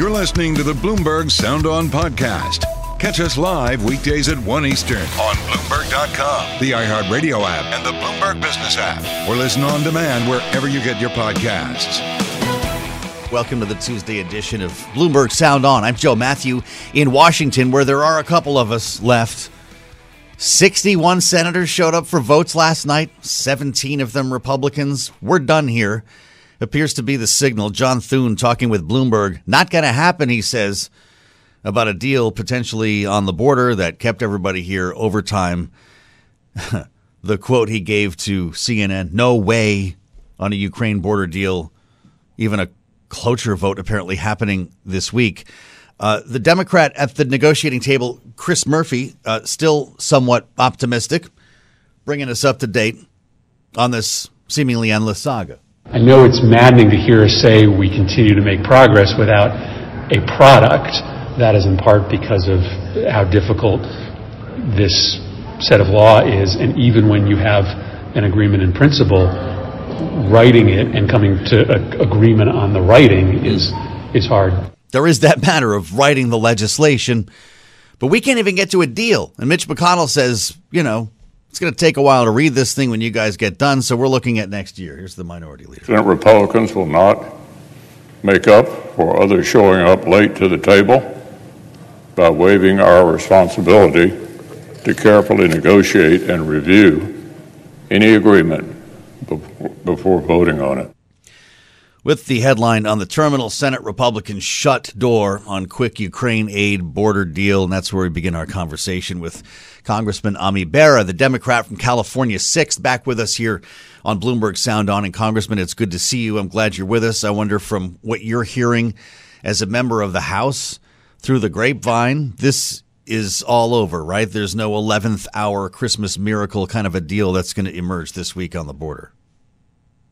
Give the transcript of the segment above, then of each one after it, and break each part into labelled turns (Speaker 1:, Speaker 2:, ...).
Speaker 1: You're listening to the Bloomberg Sound On podcast. Catch us live weekdays at 1 Eastern on Bloomberg.com, the iHeartRadio app, and the Bloomberg Business app, or listen on demand wherever you get your podcasts.
Speaker 2: Welcome to the Tuesday edition of Bloomberg Sound On. I'm Joe Mathieu in Washington, where there are a couple of us left. 61 senators showed up for votes last night, 17 of them Republicans. We're done here appears to be the signal. John Thune talking with Bloomberg. Not going to happen, he says, about a deal potentially on the border that kept everybody here over time. the quote he gave to CNN no way on a Ukraine border deal, even a cloture vote apparently happening this week. Uh, the Democrat at the negotiating table, Chris Murphy, uh, still somewhat optimistic, bringing us up to date on this seemingly endless saga.
Speaker 3: I know it's maddening to hear us say we continue to make progress without a product. That is in part because of how difficult this set of law is, and even when you have an agreement in principle, writing it and coming to an agreement on the writing is is hard.
Speaker 2: There is that matter of writing the legislation, but we can't even get to a deal. And Mitch McConnell says, you know, it's going to take a while to read this thing when you guys get done, so we're looking at next year. Here's the minority leader.
Speaker 4: Senate Republicans will not make up for others showing up late to the table by waiving our responsibility to carefully negotiate and review any agreement before voting on it.
Speaker 2: With the headline on the terminal, Senate Republicans shut door on quick Ukraine aid border deal. And that's where we begin our conversation with Congressman Ami Bera, the Democrat from California, 6th, back with us here on Bloomberg Sound On. And Congressman, it's good to see you. I'm glad you're with us. I wonder from what you're hearing as a member of the House through the grapevine, this is all over, right? There's no 11th hour Christmas miracle kind of a deal that's going to emerge this week on the border.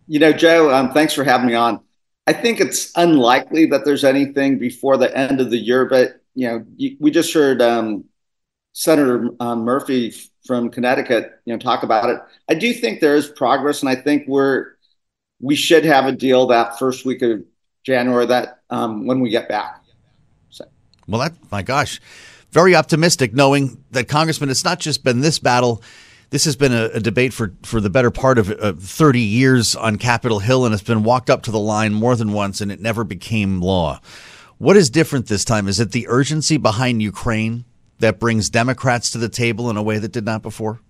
Speaker 5: You know, Joe, um, thanks for having me on. I think it's unlikely that there's anything before the end of the year, but you know, we just heard um, Senator um, Murphy from Connecticut, you know, talk about it. I do think there is progress, and I think we're we should have a deal that first week of January that um, when we get back.
Speaker 2: So. Well, that my gosh, very optimistic, knowing that Congressman, it's not just been this battle this has been a, a, debate for, for the better part of uh, 30 years on Capitol Hill, and it's been walked up to the line more than once, and it never became law. What is different this time? Is it the urgency behind Ukraine that brings Democrats to the table in a way that did not before?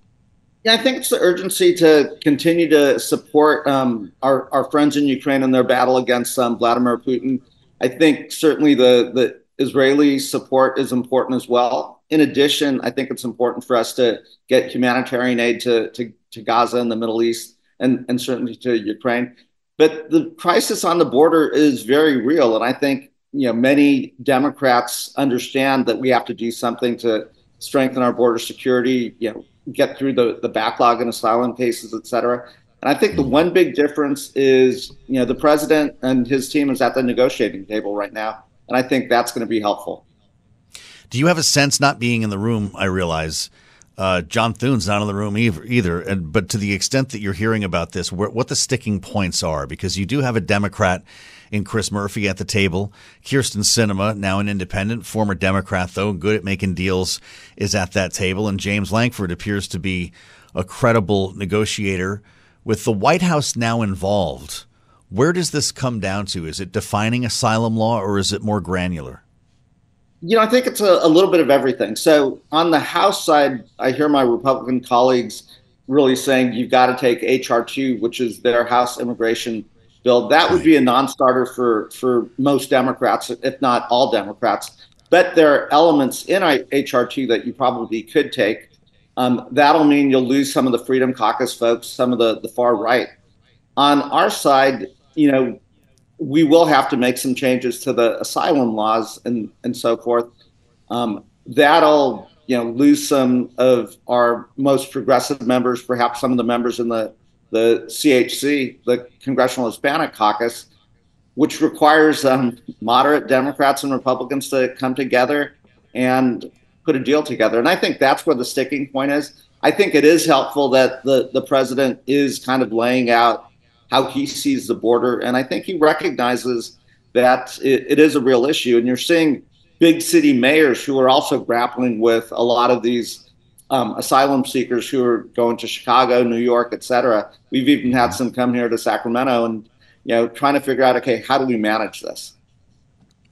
Speaker 5: Yeah, I think it's the urgency to continue to support um, our, our friends in Ukraine in their battle against um, Vladimir Putin. I think certainly the, the Israeli support is important as well in addition, I think it's important for us to get humanitarian aid to, to, to Gaza and the Middle East and, and certainly to Ukraine. But the crisis on the border is very real. And I think you know many Democrats understand that we have to do something to strengthen our border security, you know, get through the, the backlog in asylum cases, et cetera. And I think the one big difference is, you know, the president and his team is at the negotiating table right now. And I think that's going to be helpful.
Speaker 2: Do you have a sense, not being in the room, I realize, uh, John Thune's not in the room either, either. And, but to the extent that you're hearing about this, wh- what the sticking points are, because you do have a Democrat in Chris Murphy at the table. Kyrsten Sinema, now an independent, former Democrat, though, good at making deals, is at that table. And James Lankford appears to be a credible negotiator. With the White House now involved, where does this come down to? Is it defining asylum law or is it more granular?
Speaker 5: You know, I think it's a, a little bit of everything. So on the House side, I hear my Republican colleagues really saying you've got to take HR two, which is their House immigration bill. That would be a non-starter for for most Democrats, if not all Democrats. But there are elements in HR two that you probably could take. Um, that'll mean you'll lose some of the Freedom Caucus folks, some of the the far right. On our side, you know, we will have to make some changes to the asylum laws and and so forth. Um, that'll you know lose some of our most progressive members, perhaps some of the members in the the CHC, the Congressional Hispanic Caucus, which requires um, moderate Democrats and Republicans to come together and put a deal together. And I think that's where the sticking point is. I think it is helpful that the, the president is kind of laying out how he sees the border. And I think he recognizes that it, it is a real issue. And you're seeing big city mayors who are also grappling with a lot of these um, asylum seekers who are going to Chicago, New York, et cetera. We've even had some come here to Sacramento and, you know, trying to figure out, okay, how do we manage this?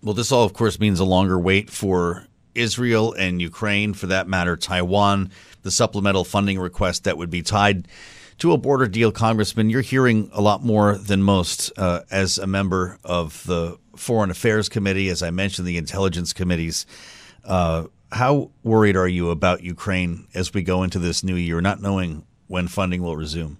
Speaker 2: Well, this all, of course, means a longer wait for Israel and Ukraine, for that matter, Taiwan, the supplemental funding request that would be tied to a border deal, Congressman. You're hearing a lot more than most uh, as a member of the Foreign Affairs Committee, as I mentioned, the Intelligence Committees. Uh, how worried are you about Ukraine as we go into this new year, not knowing when funding will resume?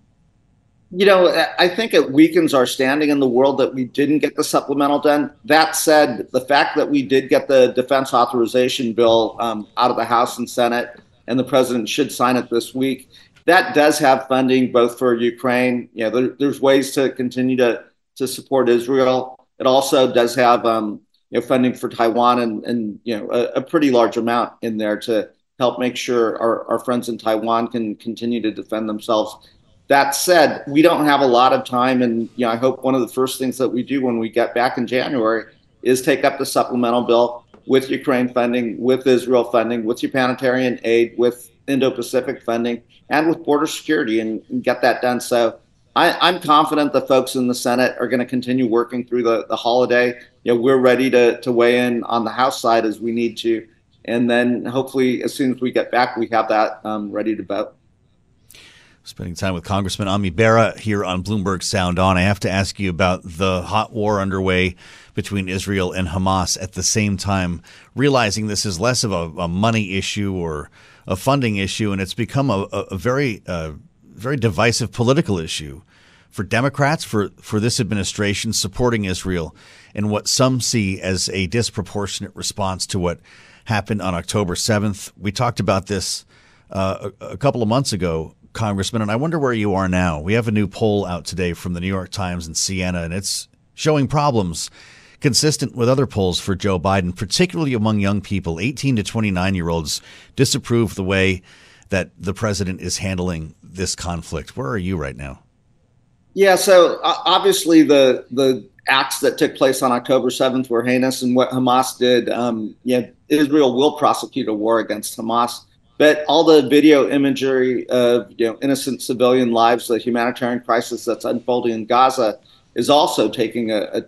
Speaker 5: You know, I think it weakens our standing in the world that we didn't get the supplemental done. That said, the fact that we did get the defense authorization bill um, out of the House and Senate, and the president should sign it this week, that does have funding both for Ukraine. You know, there, there's ways to continue to to support Israel. It also does have um, you know funding for Taiwan and and you know a, a, pretty large amount in there to help make sure our, our friends in Taiwan can continue to defend themselves. That said, we don't have a lot of time, and you know I hope one of the first things that we do when we get back in January is take up the supplemental bill with Ukraine funding, with Israel funding, with humanitarian aid, with Indo-Pacific funding, and with border security, and, and get that done. So I, am confident the folks in the Senate are going to continue working through the, the holiday. You know, we're ready to, to weigh in on the House side as we need to. And then hopefully, as soon as we get back, we have that um, ready to vote.
Speaker 2: Spending time with Congressman Ami Bera here on Bloomberg Sound On. I have to ask you about the hot war underway between Israel and Hamas at the same time, realizing this is less of a, a money issue or a funding issue, and it's become a, a very uh, very divisive political issue for Democrats, for, for this administration supporting Israel in what some see as a disproportionate response to what happened on October 7th. We talked about this uh, a, a couple of months ago, Congressman, and I wonder where you are now. We have a new poll out today from the New York Times and Siena, and it's showing problems consistent with other polls for Joe Biden, particularly among young people. 18 to 29 year olds disapprove the way that the president is handling this conflict. Where are you right now?
Speaker 5: Yeah, so uh, obviously the the acts that took place on October 7th were heinous, and what Hamas did, um, yeah, Israel will prosecute a war against Hamas. But all the video imagery of you know innocent civilian lives, the humanitarian crisis that's unfolding in Gaza, is also taking a, a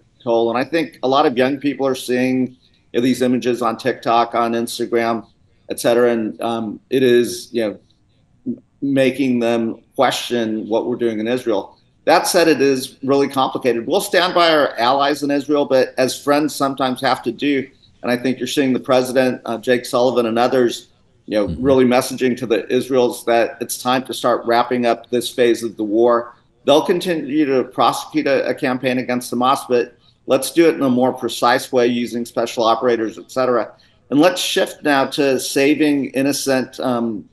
Speaker 5: And I think a lot of young people are seeing you know, these images on TikTok, on Instagram, et cetera. And um, it is, you know, making them question what we're doing in Israel. That said, it is really complicated. We'll stand by our allies in Israel, but as friends sometimes have to do. And I think you're seeing the president, uh, Jake Sullivan, and others, you know, mm-hmm. really messaging to the Israels that it's time to start wrapping up this phase of the war. They'll continue to prosecute a, a campaign against Hamas, but let's do it in a more precise way using special operators, et cetera. And let's shift now to saving innocent um,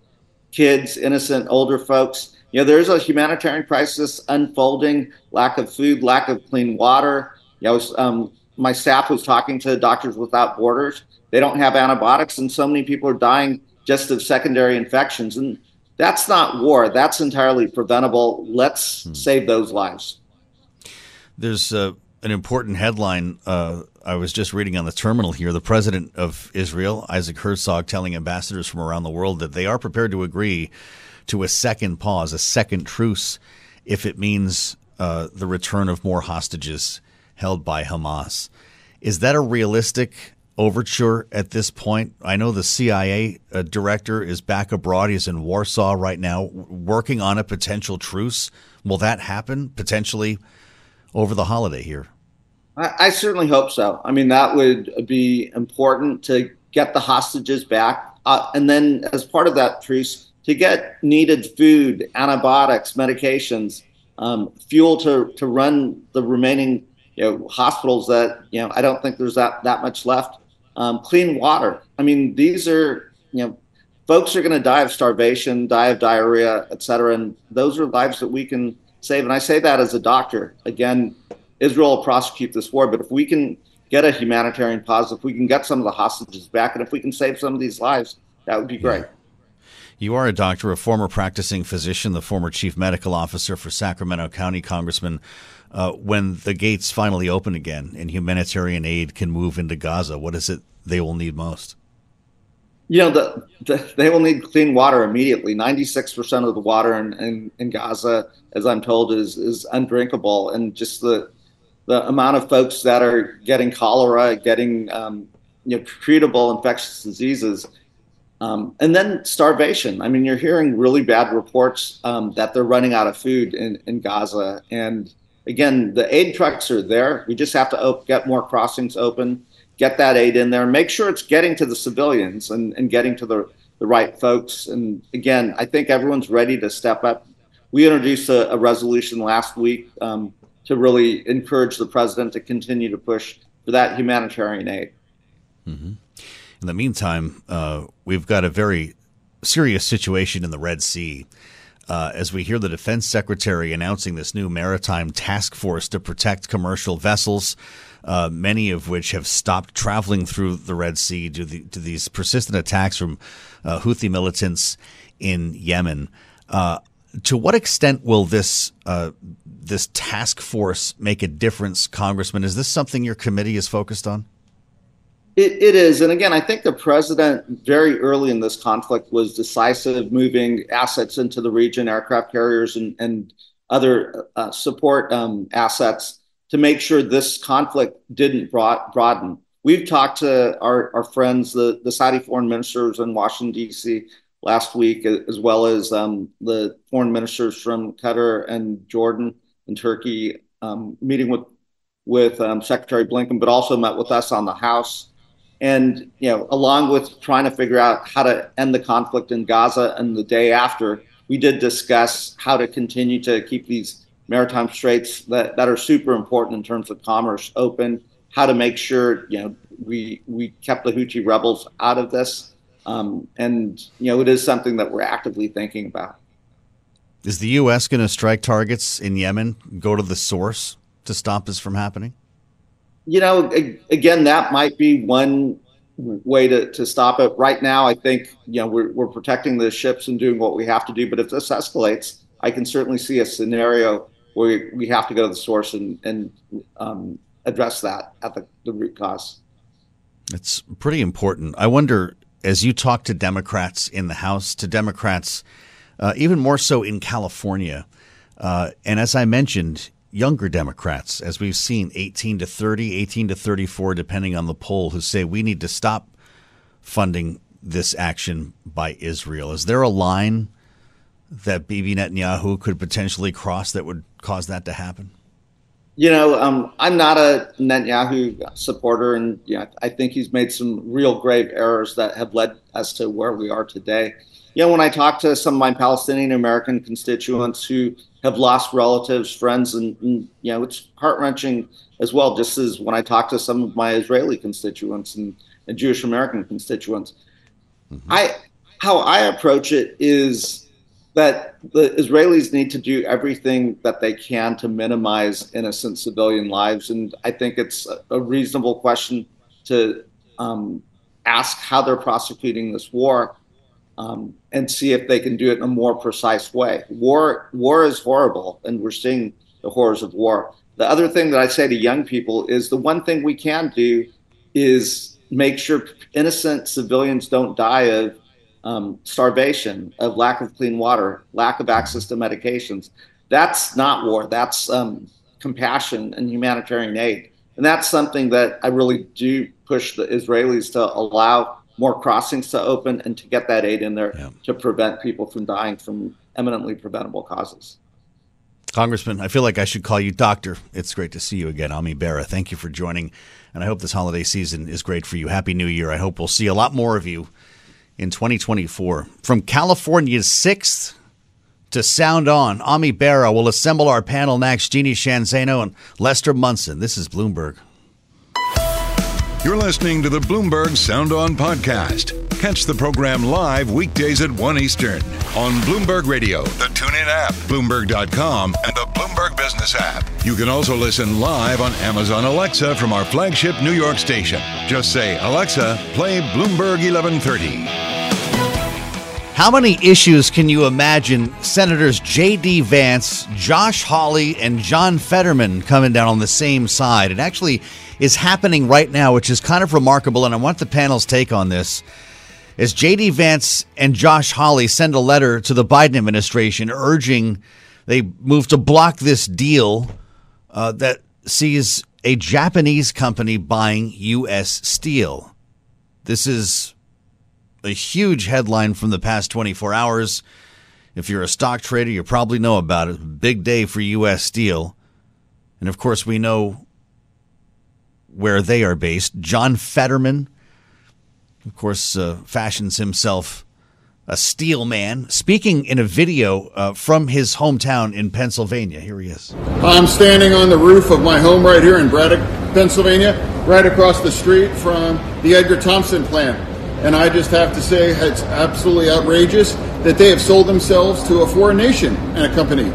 Speaker 5: kids, innocent older folks. You know, there's a humanitarian crisis unfolding, lack of food, lack of clean water. You know, um, my staff was talking to Doctors Without Borders. They don't have antibiotics, and so many people are dying just of secondary infections. And that's not war. That's entirely preventable. Let's hmm. save those lives.
Speaker 2: There's uh, an important headline uh, I was just reading on the terminal here. The president of Israel, Isaac Herzog, telling ambassadors from around the world that they are prepared to agree to a second pause, a second truce, if it means uh, the return of more hostages held by Hamas. Is that a realistic overture at this point? I know the CIA uh, director is back abroad. He's in Warsaw right now working on a potential truce. Will that happen potentially over the holiday here?
Speaker 5: I, I certainly hope so. I mean, that would be important to get the hostages back. Uh, and then, as part of that truce, to get needed food, antibiotics, medications, um, fuel to, to run the remaining you know, hospitals that you know I don't think there's that that much left. Um, clean water. I mean, these are you know, folks are going to die of starvation, die of diarrhea, et cetera, and those are lives that we can save. And I say that as a doctor. Again, Israel will prosecute this war, but if we can get a humanitarian pause, if we can get some of the hostages back, and if we can save some of these lives, that would be great. Yeah.
Speaker 2: You are a doctor, a former practicing physician, the former chief medical officer for Sacramento County, Congressman. Uh, when the gates finally open again and humanitarian aid can move into Gaza, what is it they will need most?
Speaker 5: You know, the, the, they will need clean water immediately. 96% of the water in, in, in, Gaza, as I'm told, is, is undrinkable. And just the, the amount of folks that are getting cholera, getting um, you know, treatable infectious diseases um, and then starvation. I mean, you're hearing really bad reports um, that they're running out of food in, in Gaza. And again, the aid trucks are there. We just have to op- get more crossings open, get that aid in there, make sure it's getting to the civilians and, and getting to the, the right folks. And again, I think everyone's ready to step up. We introduced a, a resolution last week um, to really encourage the president to continue to push for that humanitarian aid.
Speaker 2: Mm-hmm. In the meantime, uh, we've got a very serious situation in the Red Sea. Uh, as we hear the defense secretary announcing this new maritime task force to protect commercial vessels, uh, many of which have stopped traveling through the Red Sea due to, the, to these persistent attacks from uh, Houthi militants in Yemen. To what extent will this uh, this task force make a difference, Congressman? Is this something your committee is focused on?
Speaker 5: It, it is. And again, I think the president very early in this conflict was decisive, moving assets into the region, aircraft carriers and, and other uh, support um, assets to make sure this conflict didn't broad, broaden. We've talked to our, our friends, the, the Saudi foreign ministers in Washington, D.C. last week, as well as um, the foreign ministers from Qatar and Jordan and Turkey, um, meeting with, with um, Secretary Blinken, but also met with us on the House and you know, along with trying to figure out how to end the conflict in Gaza and the day after, we did discuss how to continue to keep these maritime straits that, that are super important in terms of commerce open, how to make sure you know we we kept the Houthi rebels out of this. Um, and you know, it is something that we're actively thinking about.
Speaker 2: Is the U.S. going to strike targets in Yemen, go to the source to stop this from happening?
Speaker 5: you know, again, that might be one way to, to stop it. Right now, I think, you know, we're, we're protecting the ships and doing what we have to do. But if this escalates, I can certainly see a scenario where we have to go to the source and, and um, address that at the, the root cause.
Speaker 2: It's pretty important. I wonder, as you talk to Democrats in the House, to Democrats, uh, even more so in California, uh, and as I mentioned, younger Democrats, as we've seen, 18 to 30, 18 to 34, depending on the poll, who say we need to stop funding this action by Israel. Is there a line that Bibi Netanyahu could potentially cross that would cause that to happen?
Speaker 5: You know, um, I'm not a Netanyahu supporter, and you know, I think he's made some real grave errors that have led us to where we are today. You know, when I talk to some of my Palestinian American constituents who have lost relatives, friends, and, and you know it's heart wrenching as well. Just as when I talk to some of my Israeli constituents and, and Jewish American constituents, mm-hmm. I how I approach it is that the Israelis need to do everything that they can to minimize innocent civilian lives, and I think it's a reasonable question to um, ask how they're prosecuting this war um, and see if they can do it in a more precise way. War, war is horrible, and we're seeing the horrors of war. The other thing that I say to young people is the one thing we can do is make sure innocent civilians don't die of um, starvation, of lack of clean water, lack of access to medications. That's not war. That's um, compassion and humanitarian aid. And that's something that I really do push the Israelis to allow more crossings to open and to get that aid in there yeah. to prevent people from dying from eminently preventable causes.
Speaker 2: Congressman, I feel like I should call you doctor. It's great to see you again, Ami Bera. Thank you for joining, and I hope this holiday season is great for you. Happy New Year. I hope we'll see a lot more of you in 2024. From California's 6th to Sound On. Ami Bera will assemble our panel next. Jeannie Sheehan Zaino and Lester Munson. This is Bloomberg.
Speaker 1: You're listening to the Bloomberg Sound On podcast. Catch the program live weekdays at 1 Eastern on Bloomberg Radio, the TuneIn app, Bloomberg.com, and the Bloomberg Business app. You can also listen live on Amazon Alexa from our flagship New York station. Just say, Alexa, play Bloomberg 1130.
Speaker 2: How many issues can you imagine Senators J.D. Vance, Josh Hawley, and John Fetterman coming down on the same side? It actually is happening right now, which is kind of remarkable, and I want the panel's take on this. As J.D. Vance and Josh Hawley send a letter to the Biden administration urging they move to block this deal uh, that sees a Japanese company buying U.S. steel. This is a huge headline from the past 24 hours. If you're a stock trader, you probably know about it. Big day for U.S. Steel. And of course, we know where they are based. John Fetterman, of course, uh, fashions himself a steel man, speaking in a video uh, from his hometown in Pennsylvania. Here he is.
Speaker 6: I'm standing on the roof of my home right here in Braddock, Pennsylvania, right across the street from the Edgar Thomson plant. And I just have to say, it's absolutely outrageous that they have sold themselves to a foreign nation and a company.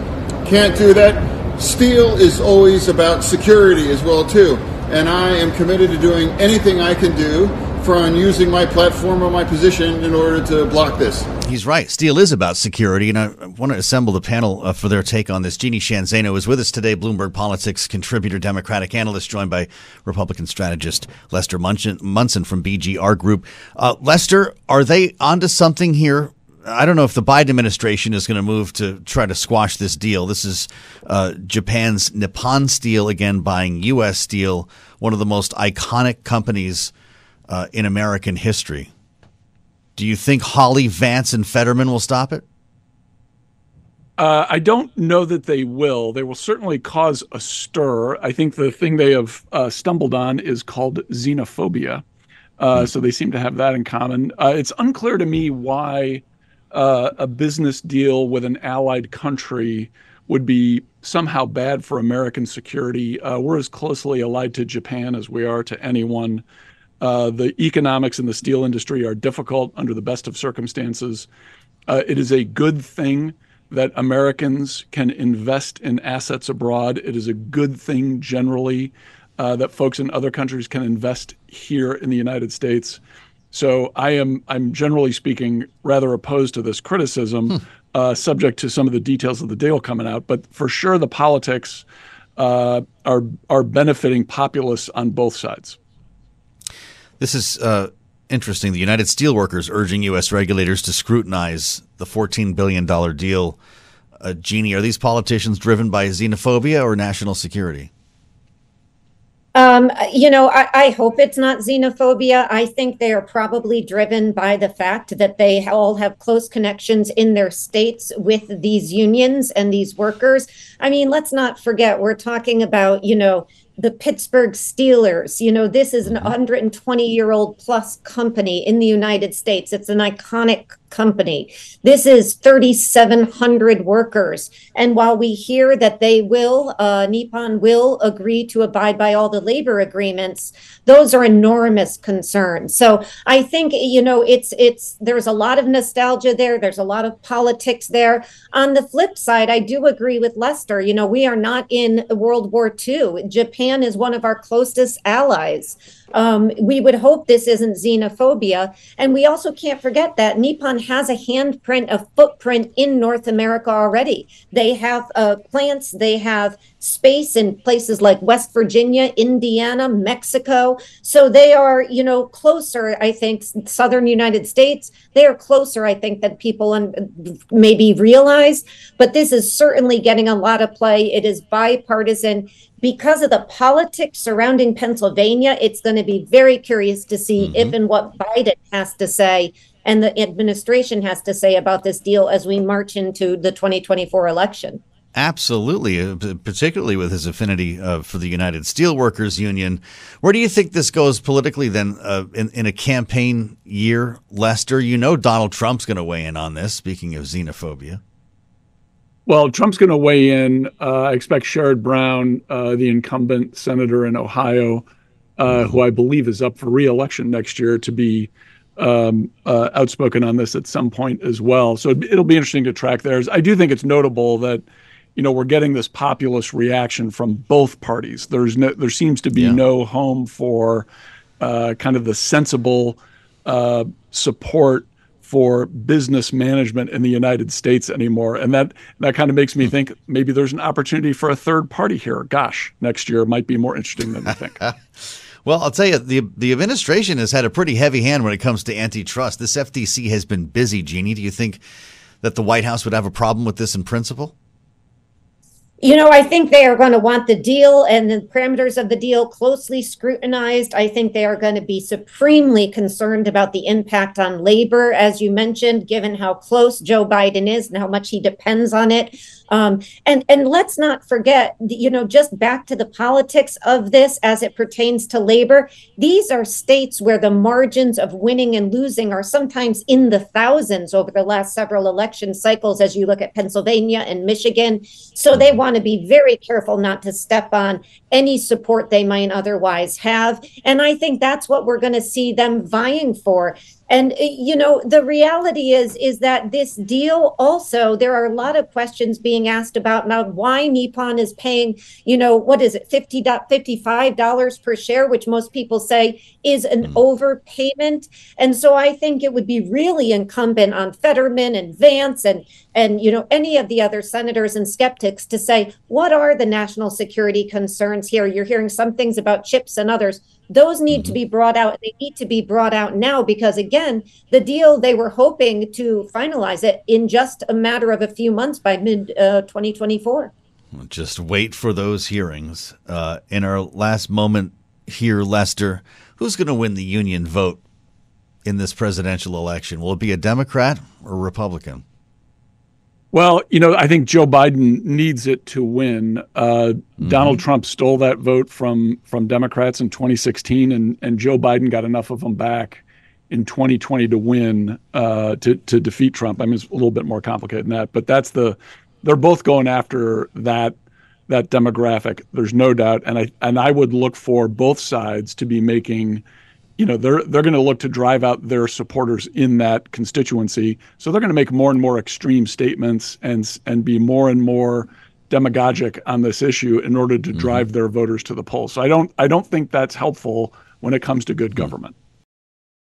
Speaker 6: Can't do that. Steel is always about security as well too, and I am committed to doing anything I can do from using my platform or my position in order to block this.
Speaker 2: He's right. Steel is about security, and I want to assemble the panel uh, for their take on this. Jeannie Sheehan Zaino is with us today, Bloomberg Politics contributor, Democratic analyst, joined by Republican strategist Lester Munson, Munson from BGR Group. Uh, Lester, are they onto something here? I don't know if the Biden administration is going to move to try to squash this deal. This is uh, Japan's Nippon Steel again buying U.S. Steel, one of the most iconic companies uh, in American history. Do you think Hawley, Vance, and Fetterman will stop it?
Speaker 7: Uh, I don't know that they will. They will certainly cause a stir. I think the thing they have uh, stumbled on is called xenophobia. Uh, mm. So they seem to have that in common. Uh, it's unclear to me why uh, a business deal with an allied country would be somehow bad for American security. Uh, we're as closely allied to Japan as we are to anyone the economics in the steel industry are difficult under the best of circumstances. Uh, it is a good thing that Americans can invest in assets abroad. It is a good thing generally uh, that folks in other countries can invest here in the United States. So I am, I'm generally speaking, rather opposed to this criticism, hmm. uh, subject to some of the details of the deal coming out. But for sure, the politics uh, are are benefiting populists on both sides.
Speaker 2: This is uh, interesting. The United Steelworkers urging U.S. regulators to scrutinize the $14 billion deal. Uh, Jeannie, are these politicians driven by xenophobia or national security?
Speaker 8: Um, you know, I, I, hope it's not xenophobia. I think they are probably driven by the fact that they all have close connections in their states with these unions and these workers. I mean, let's not forget, we're talking about, you know, the Pittsburgh Steelers. You know, this is an 120 mm-hmm. year old plus company in the United States. It's an iconic company. This is 3,700 workers. And while we hear that they will, uh, Nippon will agree to abide by all the labor agreements, those are enormous concerns. So I think, you know, it's, it's, there's a lot of nostalgia there. There's a lot of politics there. On the flip side, I do agree with Lester. You know, we are not in World War II. Japan is one of our closest allies. Um, we would hope this isn't xenophobia. And we also can't forget that Nippon has a handprint, a footprint in North America already. They have uh, plants, they have space in places like West Virginia, Indiana, Mexico. So they are, you know, closer, I think, southern United States. They are closer, I think, than people un- maybe realize. But this is certainly getting a lot of play. It is bipartisan because of the politics surrounding Pennsylvania, it's going to be very curious to see mm-hmm. if and what Biden has to say and the administration has to say about this deal as we march into the 2024 election.
Speaker 2: Absolutely, uh, particularly with his affinity uh, for the United Steelworkers Union. Where do you think this goes politically then uh, in, in a campaign year, Lester? You know Donald Trump's going to weigh in on this, speaking of xenophobia.
Speaker 7: Well, Trump's going to weigh in. Uh, I expect Sherrod Brown, uh, the incumbent senator in Ohio, uh, who I believe is up for reelection next year, to be um, outspoken on this at some point as well. So it'll be interesting to track theirs. I do think it's notable that you know we're getting this populist reaction from both parties. There's no, there seems to be yeah. no home for uh, kind of the sensible uh, support for business management in the United States anymore. And that that kind of makes me think maybe there's an opportunity for a third party here. Gosh, next year might be more interesting than we think.
Speaker 2: well, I'll tell you, the the administration has had a pretty heavy hand when it comes to antitrust. This FTC has been busy, Jeannie. Do you think that the White House would have a problem with this in principle?
Speaker 8: You know, I think they are going to want the deal and the parameters of the deal closely scrutinized. I think they are going to be supremely concerned about the impact on labor, as you mentioned, given how close Joe Biden is and how much he depends on it. Um, and and let's not forget, you know, just back to the politics of this as it pertains to labor. These are states where the margins of winning and losing are sometimes in the thousands over the last several election cycles. As you look at Pennsylvania and Michigan, so they want to be very careful not to step on any support they might otherwise have. And I think that's what we're going to see them vying for and eh, you know the reality is is that this deal also there are a lot of questions being asked about now why nippon is paying you know what is it 50 55 dollars per share which most people say is an mm. overpayment and so i think it would be really incumbent on fetterman and vance and and you know any of the other senators and skeptics to say what are the national security concerns here you're hearing some things about chips and others. Those need mm-hmm. to be brought out they need to be brought out now because again the deal they were hoping to finalize it in just a matter of a few months by mid uh, 2024
Speaker 2: just wait for those hearings. Uh, in our last moment here lester who's going to win the union vote in this presidential election? Will it be a democrat or republican
Speaker 7: well, you know, I think Joe Biden needs it to win. Uh, mm-hmm. Donald Trump stole that vote from from Democrats in 2016, and and Joe Biden got enough of them back in 2020 to win uh, to to defeat Trump. I mean, it's a little bit more complicated than that, but that's the they're both going after that that demographic. There's no doubt, and I and I would look for both sides to be making you know they're they're going to look to drive out their supporters in that constituency. So they're going to make more and more extreme statements and and be more and more demagogic on this issue in order to mm-hmm. drive their voters to the polls. So I don't I don't think that's helpful when it comes to good mm-hmm. government.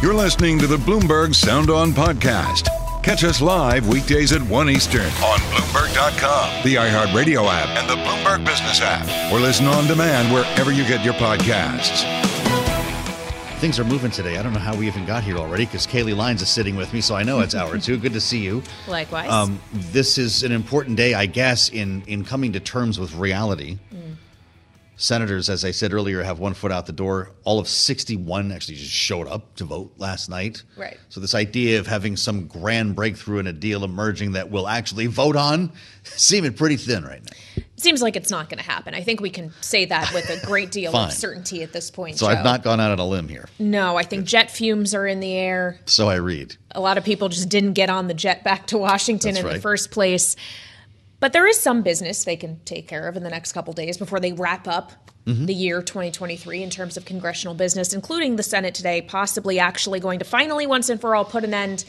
Speaker 1: You're listening to the Bloomberg Sound On Podcast. Catch us live weekdays at 1 Eastern on Bloomberg.com, the iHeartRadio app, and the Bloomberg Business app, or listen on demand wherever you get your podcasts.
Speaker 2: Things are moving today. I don't know how we even got here already because Kailey Leinz is sitting with me, so I know it's hour two. Good to see you.
Speaker 9: Likewise. Um,
Speaker 2: this is an important day, I guess, in in coming to terms with reality. Mm senators, as I said earlier, have one foot out the door. All of 61 actually just showed up to vote last night.
Speaker 9: Right.
Speaker 2: So this idea of having some grand breakthrough in a deal emerging that we'll actually vote on seeming pretty thin right now.
Speaker 9: Seems like it's not going to happen. I think we can say that with a great deal of certainty at this point.
Speaker 2: So
Speaker 9: Joe.
Speaker 2: I've not gone out on a limb here.
Speaker 9: No, I think jet fumes are in the air.
Speaker 2: So I read.
Speaker 9: A lot of people just didn't get on the jet back to Washington That's in right. the first place. But there is some business they can take care of in the next couple days before they wrap up mm-hmm. the year 2023 in terms of congressional business, including the Senate today, possibly actually going to finally, once and for all, put an end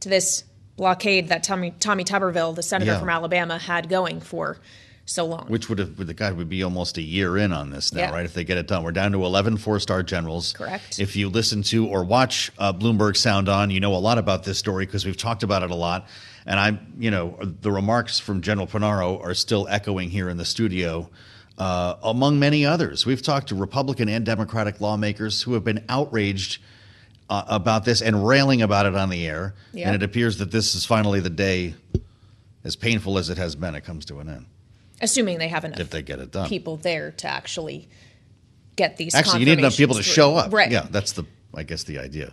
Speaker 9: to this blockade that Tommy, Tommy Tuberville, the senator yeah. from Alabama, had going for so long.
Speaker 2: Which would have, the guy would be almost a year in on this now, yeah. right? If they get it done. We're down to 11 four star generals.
Speaker 9: Correct.
Speaker 2: If you listen to or watch uh, Bloomberg Sound On, you know a lot about this story because we've talked about it a lot. And I, you know, the remarks from General Punaro are still echoing here in the studio, uh, among many others. We've talked to Republican and Democratic lawmakers who have been outraged uh, about this and railing about it on the air. Yep. And it appears that this is finally the day, as painful as it has been, it comes to an end.
Speaker 9: Assuming they have enough
Speaker 2: if they get it done.
Speaker 9: people there to actually get these.
Speaker 2: Actually, you need enough people to
Speaker 9: through.
Speaker 2: show up.
Speaker 9: Right.
Speaker 2: Yeah, that's the I guess the idea.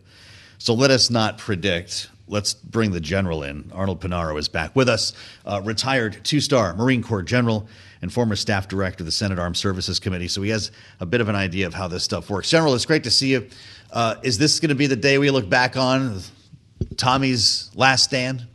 Speaker 2: So let us not predict. Let's bring the general in. Arnold Punaro is back with us, uh, retired two-star Marine Corps general and former staff director of the Senate Armed Services Committee. So he has a bit of an idea of how this stuff works. General, it's great to see you. Uh, is this going to be the day we look back on Tommy's last stand?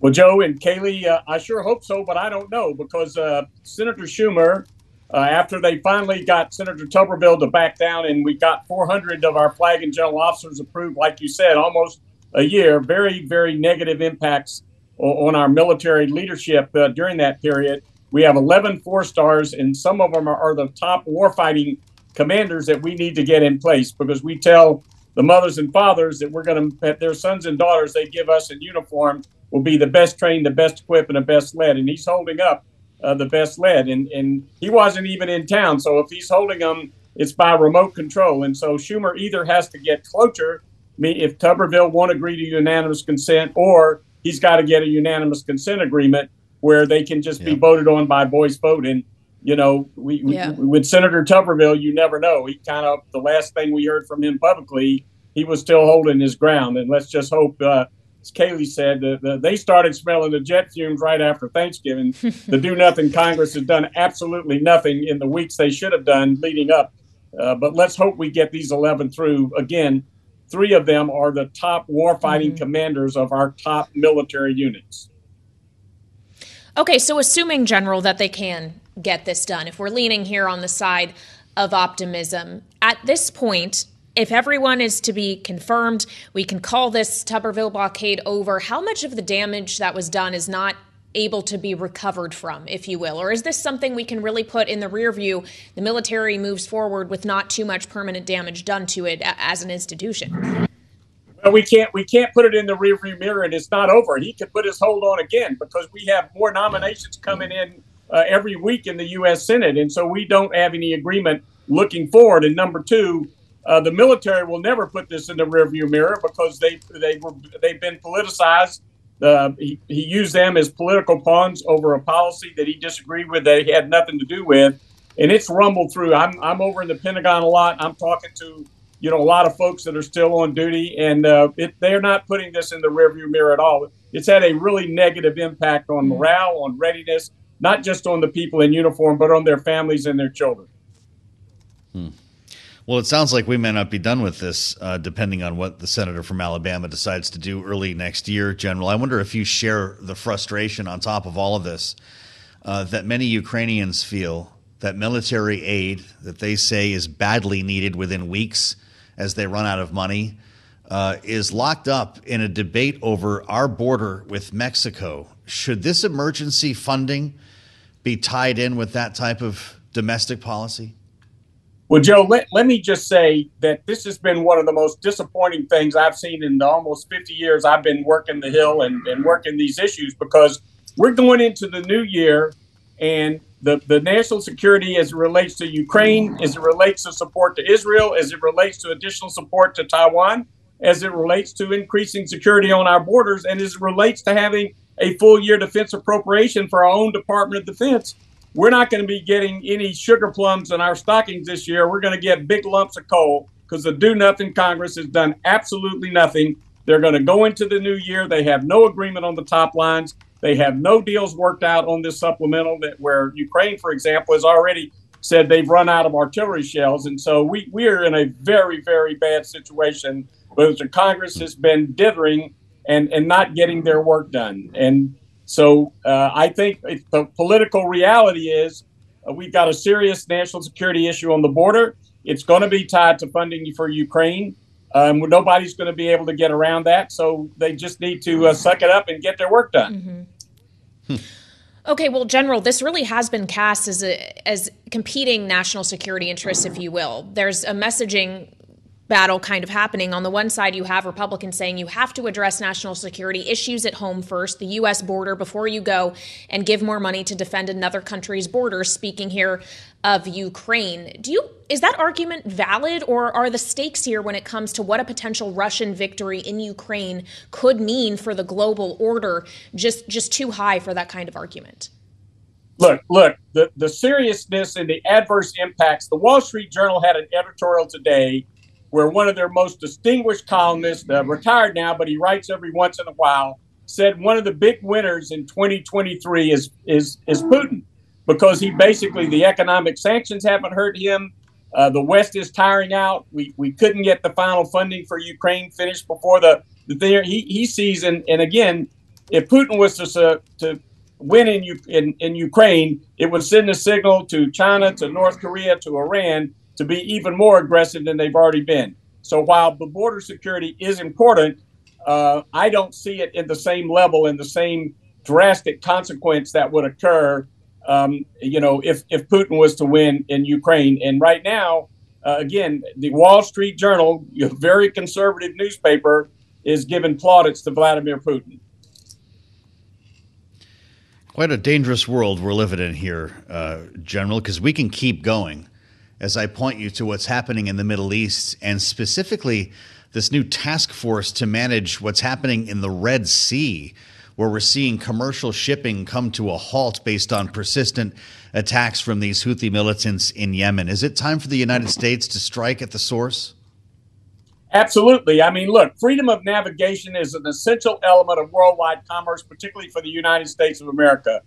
Speaker 10: Well, Joe and Kailey, uh, I sure hope so, but I don't know because uh, Senator Schumer, uh, after they finally got Senator Tuberville to back down and we got 400 of our flag and general officers approved, like you said, almost a year, very, very negative impacts on our military leadership uh, during that period. We have 11 four stars, and some of them are, are the top warfighting commanders that we need to get in place because we tell the mothers and fathers that we're going to, that their sons and daughters they give us in uniform will be the best trained, the best equipped, and the best led. And he's holding up uh, the best led. And, and he wasn't even in town. So if he's holding them, it's by remote control. And so Schumer either has to get closer, me if Tuberville won't agree to unanimous consent, or he's got to get a unanimous consent agreement where they can just yeah. be voted on by voice vote. And, you know, we, yeah. we, with Senator Tuberville, you never know. He kind of, the last thing we heard from him publicly, he was still holding his ground. And let's just hope, uh, as Kailey said, the, the, they started smelling the jet fumes right after Thanksgiving. the Do Nothing Congress has done absolutely nothing in the weeks they should have done leading up. Uh, but let's hope we get these 11 through. Again, three of them are the top warfighting mm-hmm. commanders of our top military units.
Speaker 9: Okay, so assuming, General, that they can get this done, if we're leaning here on the side of optimism, at this point, if everyone is to be confirmed, we can call this Tuberville blockade over. How much of the damage that was done is not able to be recovered from, if you will? Or is this something we can really put in the rear view? The military moves forward with not too much permanent damage done to it as an institution.
Speaker 10: We can't we can't put it in the rearview mirror, and it's not over. He could put his hold on again because we have more nominations coming in uh, every week in the U.S. Senate, and so we don't have any agreement looking forward. And number two, uh, the military will never put this in the rearview mirror because they they were they've been politicized. Uh, he, he used them as political pawns over a policy that he disagreed with that he had nothing to do with, and it's rumbled through. I'm I'm over in the Pentagon a lot. I'm talking to you know a lot of folks that are still on duty, and uh, it, they're not putting this in the rearview mirror at all. It's had a really negative impact on mm-hmm. morale, on readiness, not just on the people in uniform, but on their families and their children.
Speaker 2: Hmm. Well, it sounds like we may not be done with this, uh, depending on what the senator from Alabama decides to do early next year, General. I wonder if you share the frustration on top of all of this uh, that many Ukrainians feel that military aid that they say is badly needed within weeks as they run out of money uh, is locked up in a debate over our border with Mexico. Should this emergency funding be tied in with that type of domestic policy?
Speaker 10: Well, Joe, let, let me just say that this has been one of the most disappointing things I've seen in the almost 50 years I've been working the Hill and, and working these issues because we're going into the new year and the, the national security as it relates to Ukraine, as it relates to support to Israel, as it relates to additional support to Taiwan, as it relates to increasing security on our borders, and as it relates to having a full year defense appropriation for our own Department of Defense we're not going to be getting any sugar plums in our stockings this year. We're going to get big lumps of coal because the do nothing Congress has done absolutely nothing. They're going to go into the new year. They have no agreement on the top lines. They have no deals worked out on this supplemental that where Ukraine, for example, has already said they've run out of artillery shells. And so we, we are in a very, very bad situation because the Congress has been dithering and, and not getting their work done. And so uh, I think the political reality is uh, we've got a serious national security issue on the border. It's going to be tied to funding for Ukraine. Um, nobody's going to be able to get around that. So they just need to uh, suck it up and get their work done.
Speaker 9: Mm-hmm. Okay, well, General, this really has been cast as a, as competing national security interests, if you will. There's a messaging battle kind of happening. On the one side, you have Republicans saying you have to address national security issues at home first, the U.S. border, before you go and give more money to defend another country's border. Speaking here of Ukraine, do you is that argument valid, or are the stakes here when it comes to what a potential Russian victory in Ukraine could mean for the global order just just too high for that kind of argument?
Speaker 10: Look, look, the, the seriousness and the adverse impacts. The Wall Street Journal had an editorial today where one of their most distinguished columnists, uh, retired now, but he writes every once in a while, said one of the big winners in 2023 is is is Putin because he basically the economic sanctions haven't hurt him. Uh, the West is tiring out. We we couldn't get the final funding for Ukraine finished before the the thing. He he sees and and again, if Putin was to to win in, in in Ukraine, it would send a signal to China, to North Korea, to Iran to be even more aggressive than they've already been. So while the border security is important, uh, I don't see it in the same level and the same drastic consequence that would occur um, you know, if, if Putin was to win in Ukraine. And right now, uh, again, the Wall Street Journal, a very conservative newspaper, is giving plaudits to Vladimir Putin.
Speaker 2: Quite a dangerous world we're living in here, uh, General, because we can keep going as I point you to what's happening in the Middle East and specifically this new task force to manage what's happening in the Red Sea where we're seeing commercial shipping come to a halt based on persistent attacks from these Houthi militants in Yemen. Is it time for the United States to strike at the source?
Speaker 10: Absolutely. I mean, look, freedom of navigation is an essential element of worldwide commerce, particularly for the United States of America.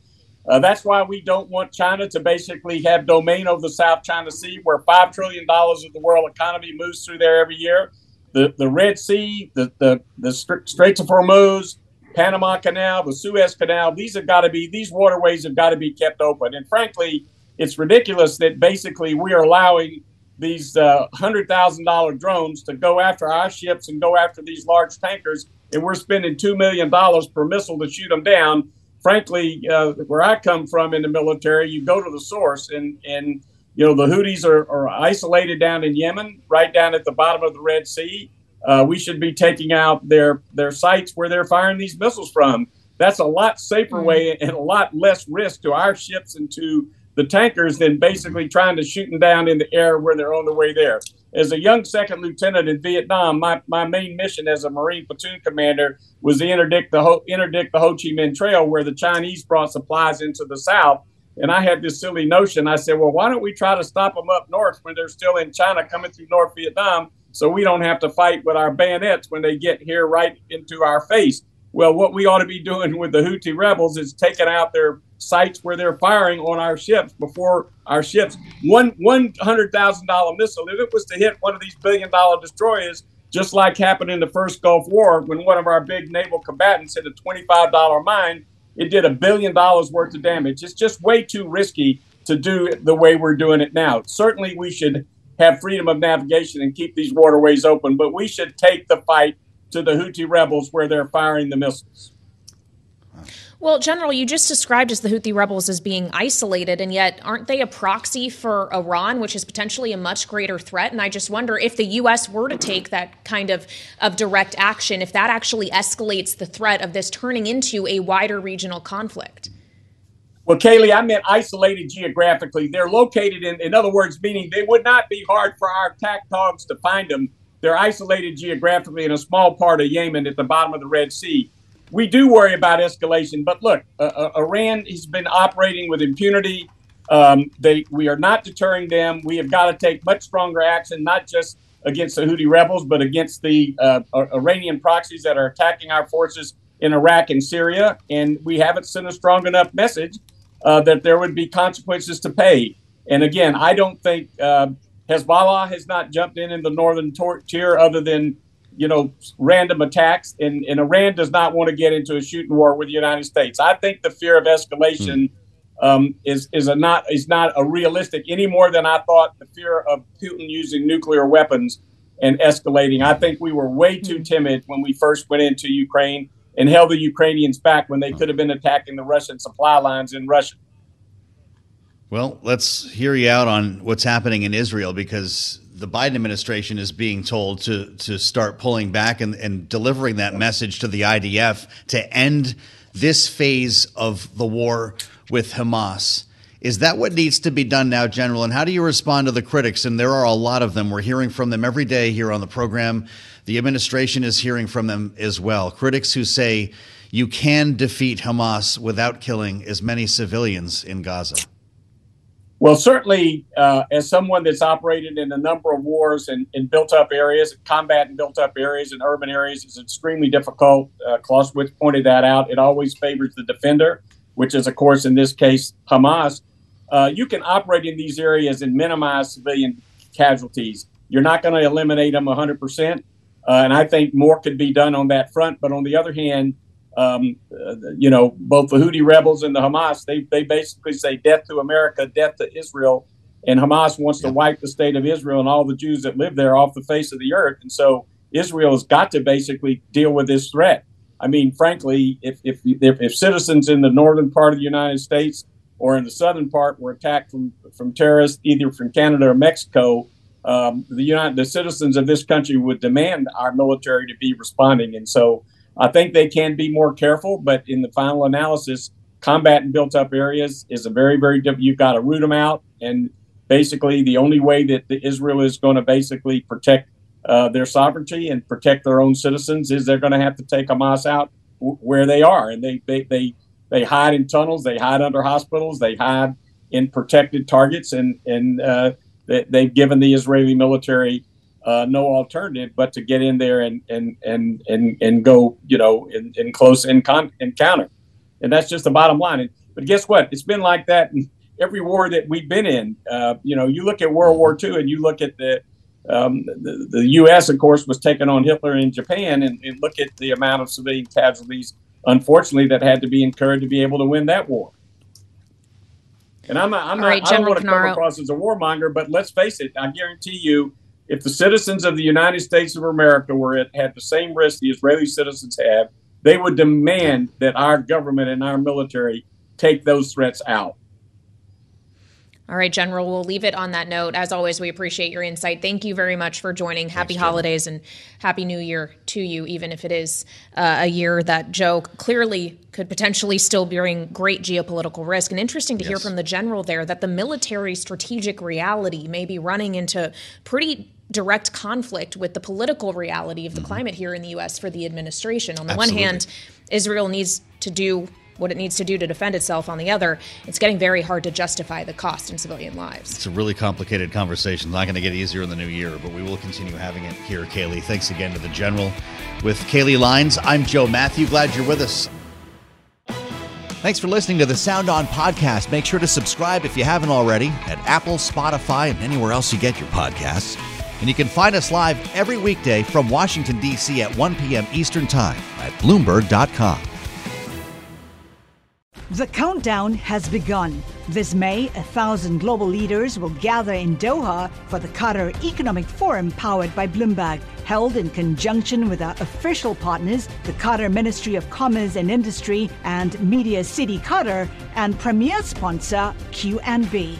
Speaker 10: Uh, that's why we don't want China to basically have domain over the South China Sea, where $5 trillion of the world economy moves through there every year. The, the Red Sea, the, the, the Straits of Hormuz, Panama Canal, the Suez Canal, these have got to be, these waterways have got to be kept open. And frankly, it's ridiculous that basically we are allowing these uh, $100,000 drones to go after our ships and go after these large tankers, and we're spending $2 million per missile to shoot them down. Frankly, uh, where I come from in the military, you go to the source, and, and you know, the Houthis are, are isolated down in Yemen, right down at the bottom of the Red Sea uh, we should be taking out their their sites where they're firing these missiles from. That's a lot safer way and a lot less risk to our ships and to the tankers than basically trying to shoot them down in the air where they're on the way there. As a young second lieutenant in Vietnam, my, my main mission as a Marine platoon commander was to interdict the, Ho, interdict the Ho Chi Minh Trail where the Chinese brought supplies into the South. And I had this silly notion. I said, well, why don't we try to stop them up north when they're still in China coming through North Vietnam so we don't have to fight with our bayonets when they get here right into our face. Well, what we ought to be doing with the Houthi rebels is taking out their sites where they're firing on our ships before our ships. One one hundred thousand dollar missile, if it was to hit one of these billion dollar destroyers, just like happened in the first Gulf War when one of our big naval combatants hit a twenty five dollar mine, it did a billion dollars worth of damage. It's just way too risky to do it the way we're doing it now. Certainly, we should have freedom of navigation and keep these waterways open. But we should take the fight to the Houthi rebels where they're firing the missiles.
Speaker 9: Well, General, you just described as the Houthi rebels as being isolated, and yet aren't they a proxy for Iran, which is potentially a much greater threat? And I just wonder if the U.S. were to take that kind of, of direct action, if that actually escalates the threat of this turning into a wider regional conflict.
Speaker 10: Well, Kailey, I meant isolated geographically. They're located in, in other words, meaning they would not be hard for our attack dogs to find them. They're isolated geographically in a small part of Yemen at the bottom of the Red Sea. We do worry about escalation, but look, uh, uh, Iran has been operating with impunity. Um, they, we are not deterring them. We have got to take much stronger action, not just against the Houthi rebels, but against the uh, Iranian proxies that are attacking our forces in Iraq and Syria. And we haven't sent a strong enough message uh, that there would be consequences to pay. And again, I don't think uh, Hezbollah has not jumped in in the northern tor- tier other than you know random attacks, and, and Iran does not want to get into a shooting war with the United States. I think the fear of escalation. Hmm. Um, is is a not is not a realistic any more than I thought the fear of Putin using nuclear weapons and escalating. I think we were way too hmm. timid when we first went into Ukraine and held the Ukrainians back when they could have been attacking the Russian supply lines in Russia.
Speaker 2: Well, let's hear you out on what's happening in Israel because the Biden administration is being told to to start pulling back and, and delivering that message to the IDF to end this phase of the war with Hamas. Is that what needs to be done now, General? And how do you respond to the critics? And there are a lot of them. We're hearing from them every day here on the program. The administration is hearing from them as well. Critics who say you can defeat Hamas without killing as many civilians in Gaza.
Speaker 10: Well, certainly, uh, as someone that's operated in a number of wars in, in built up areas, combat in built up areas and urban areas is extremely difficult. Uh, Clausewitz pointed that out. It always favors the defender, which is, of course, in this case, Hamas. Uh, you can operate in these areas and minimize civilian casualties. You're not going to eliminate them 100%. Uh, and I think more could be done on that front. But on the other hand, um, uh, you know, both the Houthi rebels and the Hamas, they, they basically say death to America, death to Israel. And Hamas wants to wipe the state of Israel and all the Jews that live there off the face of the earth. And so Israel has got to basically deal with this threat. I mean, frankly, if, if, if, if citizens in the northern part of the United States or in the southern part were attacked from, from terrorists, either from Canada or Mexico, um, the United, the citizens of this country would demand our military to be responding. And so I think they can be more careful, but in the final analysis, combat in built up areas is a very, very difficult. You've got to root them out. And basically, the only way that Israel is going to basically protect uh, their sovereignty and protect their own citizens is they're going to have to take Hamas out w- where they are. And they, they, they, they hide in tunnels, they hide under hospitals, they hide in protected targets, and, and uh, they, have given the Israeli military uh, no alternative but to get in there and and and and, and go you know in, in close encon- encounter and that's just the bottom line and, but guess what it's been like that in every war that we've been in uh, you know you look at world war ii and you look at the um, the, the U.S. of course was taking on Hitler in Japan, and, and look at the amount of civilian casualties, unfortunately, that had to be incurred to be able to win that war. And I'm, not, I'm not, right, I don't want to come across as a warmonger, but let's face it, I guarantee you, if the citizens of the United States of America were at, had the same risk the Israeli citizens have, they would demand that our government and our military take those threats out.
Speaker 9: All right, General, we'll leave it on that note. As always, we appreciate your insight. Thank you very much for joining. Happy Thanks, holidays and Happy New Year to you, even if it is uh, a year that Joe clearly could potentially still bring great geopolitical risk. And interesting to yes. hear from the General there that the military strategic reality may be running into pretty direct conflict with the political reality of the mm-hmm. climate here in the U.S. for the administration. On the Absolutely. one hand, Israel needs to do what it needs to do to defend itself. On the other, it's getting very hard to justify the cost in civilian lives.
Speaker 2: It's a really complicated conversation. It's Not going to get easier in the new year, but we will continue having it here, Kailey. Thanks again to the General. With Kailey Leinz, I'm Joe Mathieu. Glad you're with us. Thanks for listening to the Sound On podcast. Make sure to subscribe if you haven't already at Apple, Spotify, and anywhere else you get your podcasts. And you can find us live every weekday from Washington, D.C. at 1 p.m. Eastern Time at Bloomberg.com.
Speaker 11: The countdown has begun. This May, a thousand global leaders will gather in Doha for the Qatar Economic Forum powered by Bloomberg, held in conjunction with our official partners, the Qatar Ministry of Commerce and Industry and Media City Qatar, and premier sponsor QNB.